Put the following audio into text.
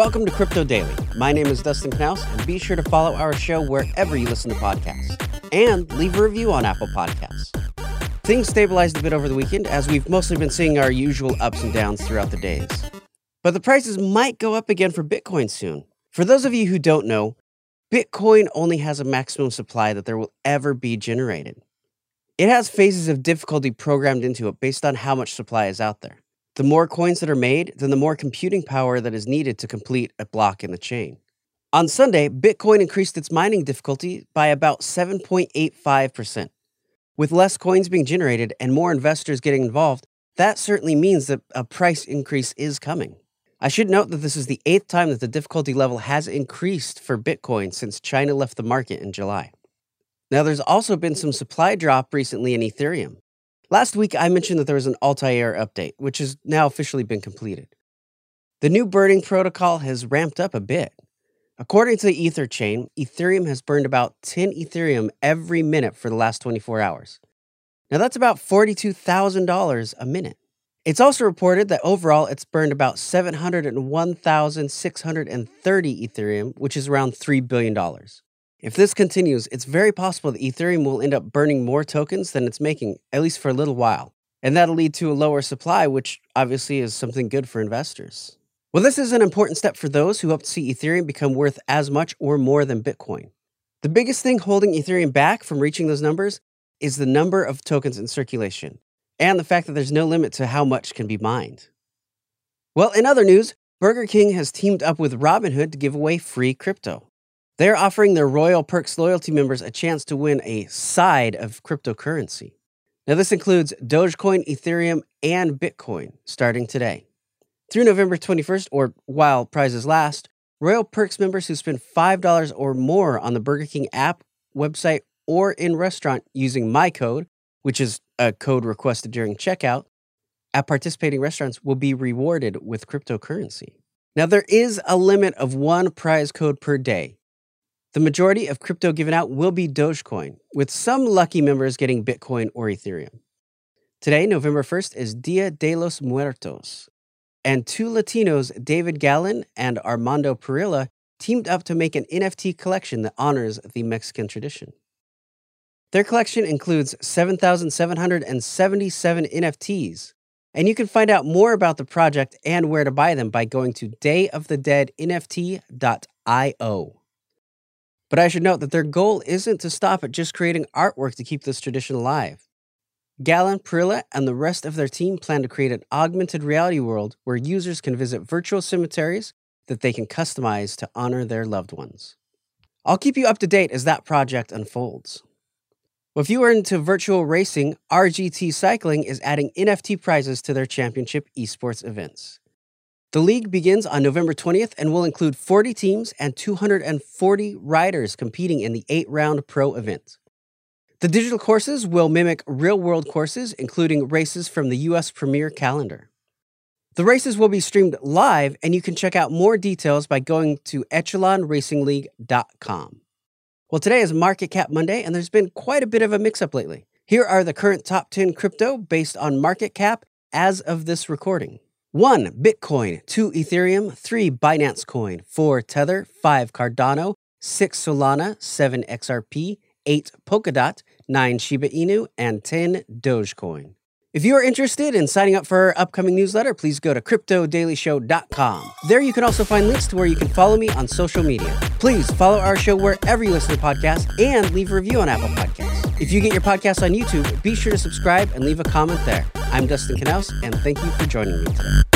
Welcome to Crypto Daily. My name is Dustin Knaus, and be sure to follow our show wherever you listen to podcasts and leave a review on Apple Podcasts. Things stabilized a bit over the weekend as we've mostly been seeing our usual ups and downs throughout the days. But the prices might go up again for Bitcoin soon. For those of you who don't know, Bitcoin only has a maximum supply that there will ever be generated. It has phases of difficulty programmed into it based on how much supply is out there. The more coins that are made, then the more computing power that is needed to complete a block in the chain. On Sunday, Bitcoin increased its mining difficulty by about 7.85%. With less coins being generated and more investors getting involved, that certainly means that a price increase is coming. I should note that this is the eighth time that the difficulty level has increased for Bitcoin since China left the market in July. Now, there's also been some supply drop recently in Ethereum. Last week, I mentioned that there was an Altair update, which has now officially been completed. The new burning protocol has ramped up a bit. According to the Ether chain, Ethereum has burned about 10 Ethereum every minute for the last 24 hours. Now, that's about $42,000 a minute. It's also reported that overall it's burned about 701,630 Ethereum, which is around $3 billion. If this continues, it's very possible that Ethereum will end up burning more tokens than it's making, at least for a little while. And that'll lead to a lower supply, which obviously is something good for investors. Well, this is an important step for those who hope to see Ethereum become worth as much or more than Bitcoin. The biggest thing holding Ethereum back from reaching those numbers is the number of tokens in circulation and the fact that there's no limit to how much can be mined. Well, in other news, Burger King has teamed up with Robinhood to give away free crypto. They're offering their Royal Perks loyalty members a chance to win a side of cryptocurrency. Now, this includes Dogecoin, Ethereum, and Bitcoin starting today. Through November 21st, or while prizes last, Royal Perks members who spend $5 or more on the Burger King app, website, or in restaurant using my code, which is a code requested during checkout, at participating restaurants will be rewarded with cryptocurrency. Now, there is a limit of one prize code per day. The majority of crypto given out will be Dogecoin, with some lucky members getting Bitcoin or Ethereum. Today, November 1st, is Dia de los Muertos, and two Latinos, David Gallon and Armando Perilla, teamed up to make an NFT collection that honors the Mexican tradition. Their collection includes 7,777 NFTs, and you can find out more about the project and where to buy them by going to dayofthedeadnft.io. But I should note that their goal isn't to stop at just creating artwork to keep this tradition alive. Gallon, Perilla, and the rest of their team plan to create an augmented reality world where users can visit virtual cemeteries that they can customize to honor their loved ones. I'll keep you up to date as that project unfolds. Well, if you are into virtual racing, RGT Cycling is adding NFT prizes to their championship esports events. The league begins on November 20th and will include 40 teams and 240 riders competing in the eight round pro event. The digital courses will mimic real world courses, including races from the US Premier calendar. The races will be streamed live, and you can check out more details by going to echelonracingleague.com. Well, today is Market Cap Monday, and there's been quite a bit of a mix up lately. Here are the current top 10 crypto based on market cap as of this recording 1. Bitcoin, 2. Ethereum, 3. Binance Coin, 4. Tether, 5. Cardano, 6. Solana, 7. XRP, 8. Polkadot, 9. Shiba Inu, and 10. Dogecoin. If you are interested in signing up for our upcoming newsletter, please go to cryptodailyShow.com. There you can also find links to where you can follow me on social media. Please follow our show wherever you listen to podcasts and leave a review on Apple Podcasts. If you get your podcast on YouTube, be sure to subscribe and leave a comment there. I'm Dustin Knaus, and thank you for joining me today.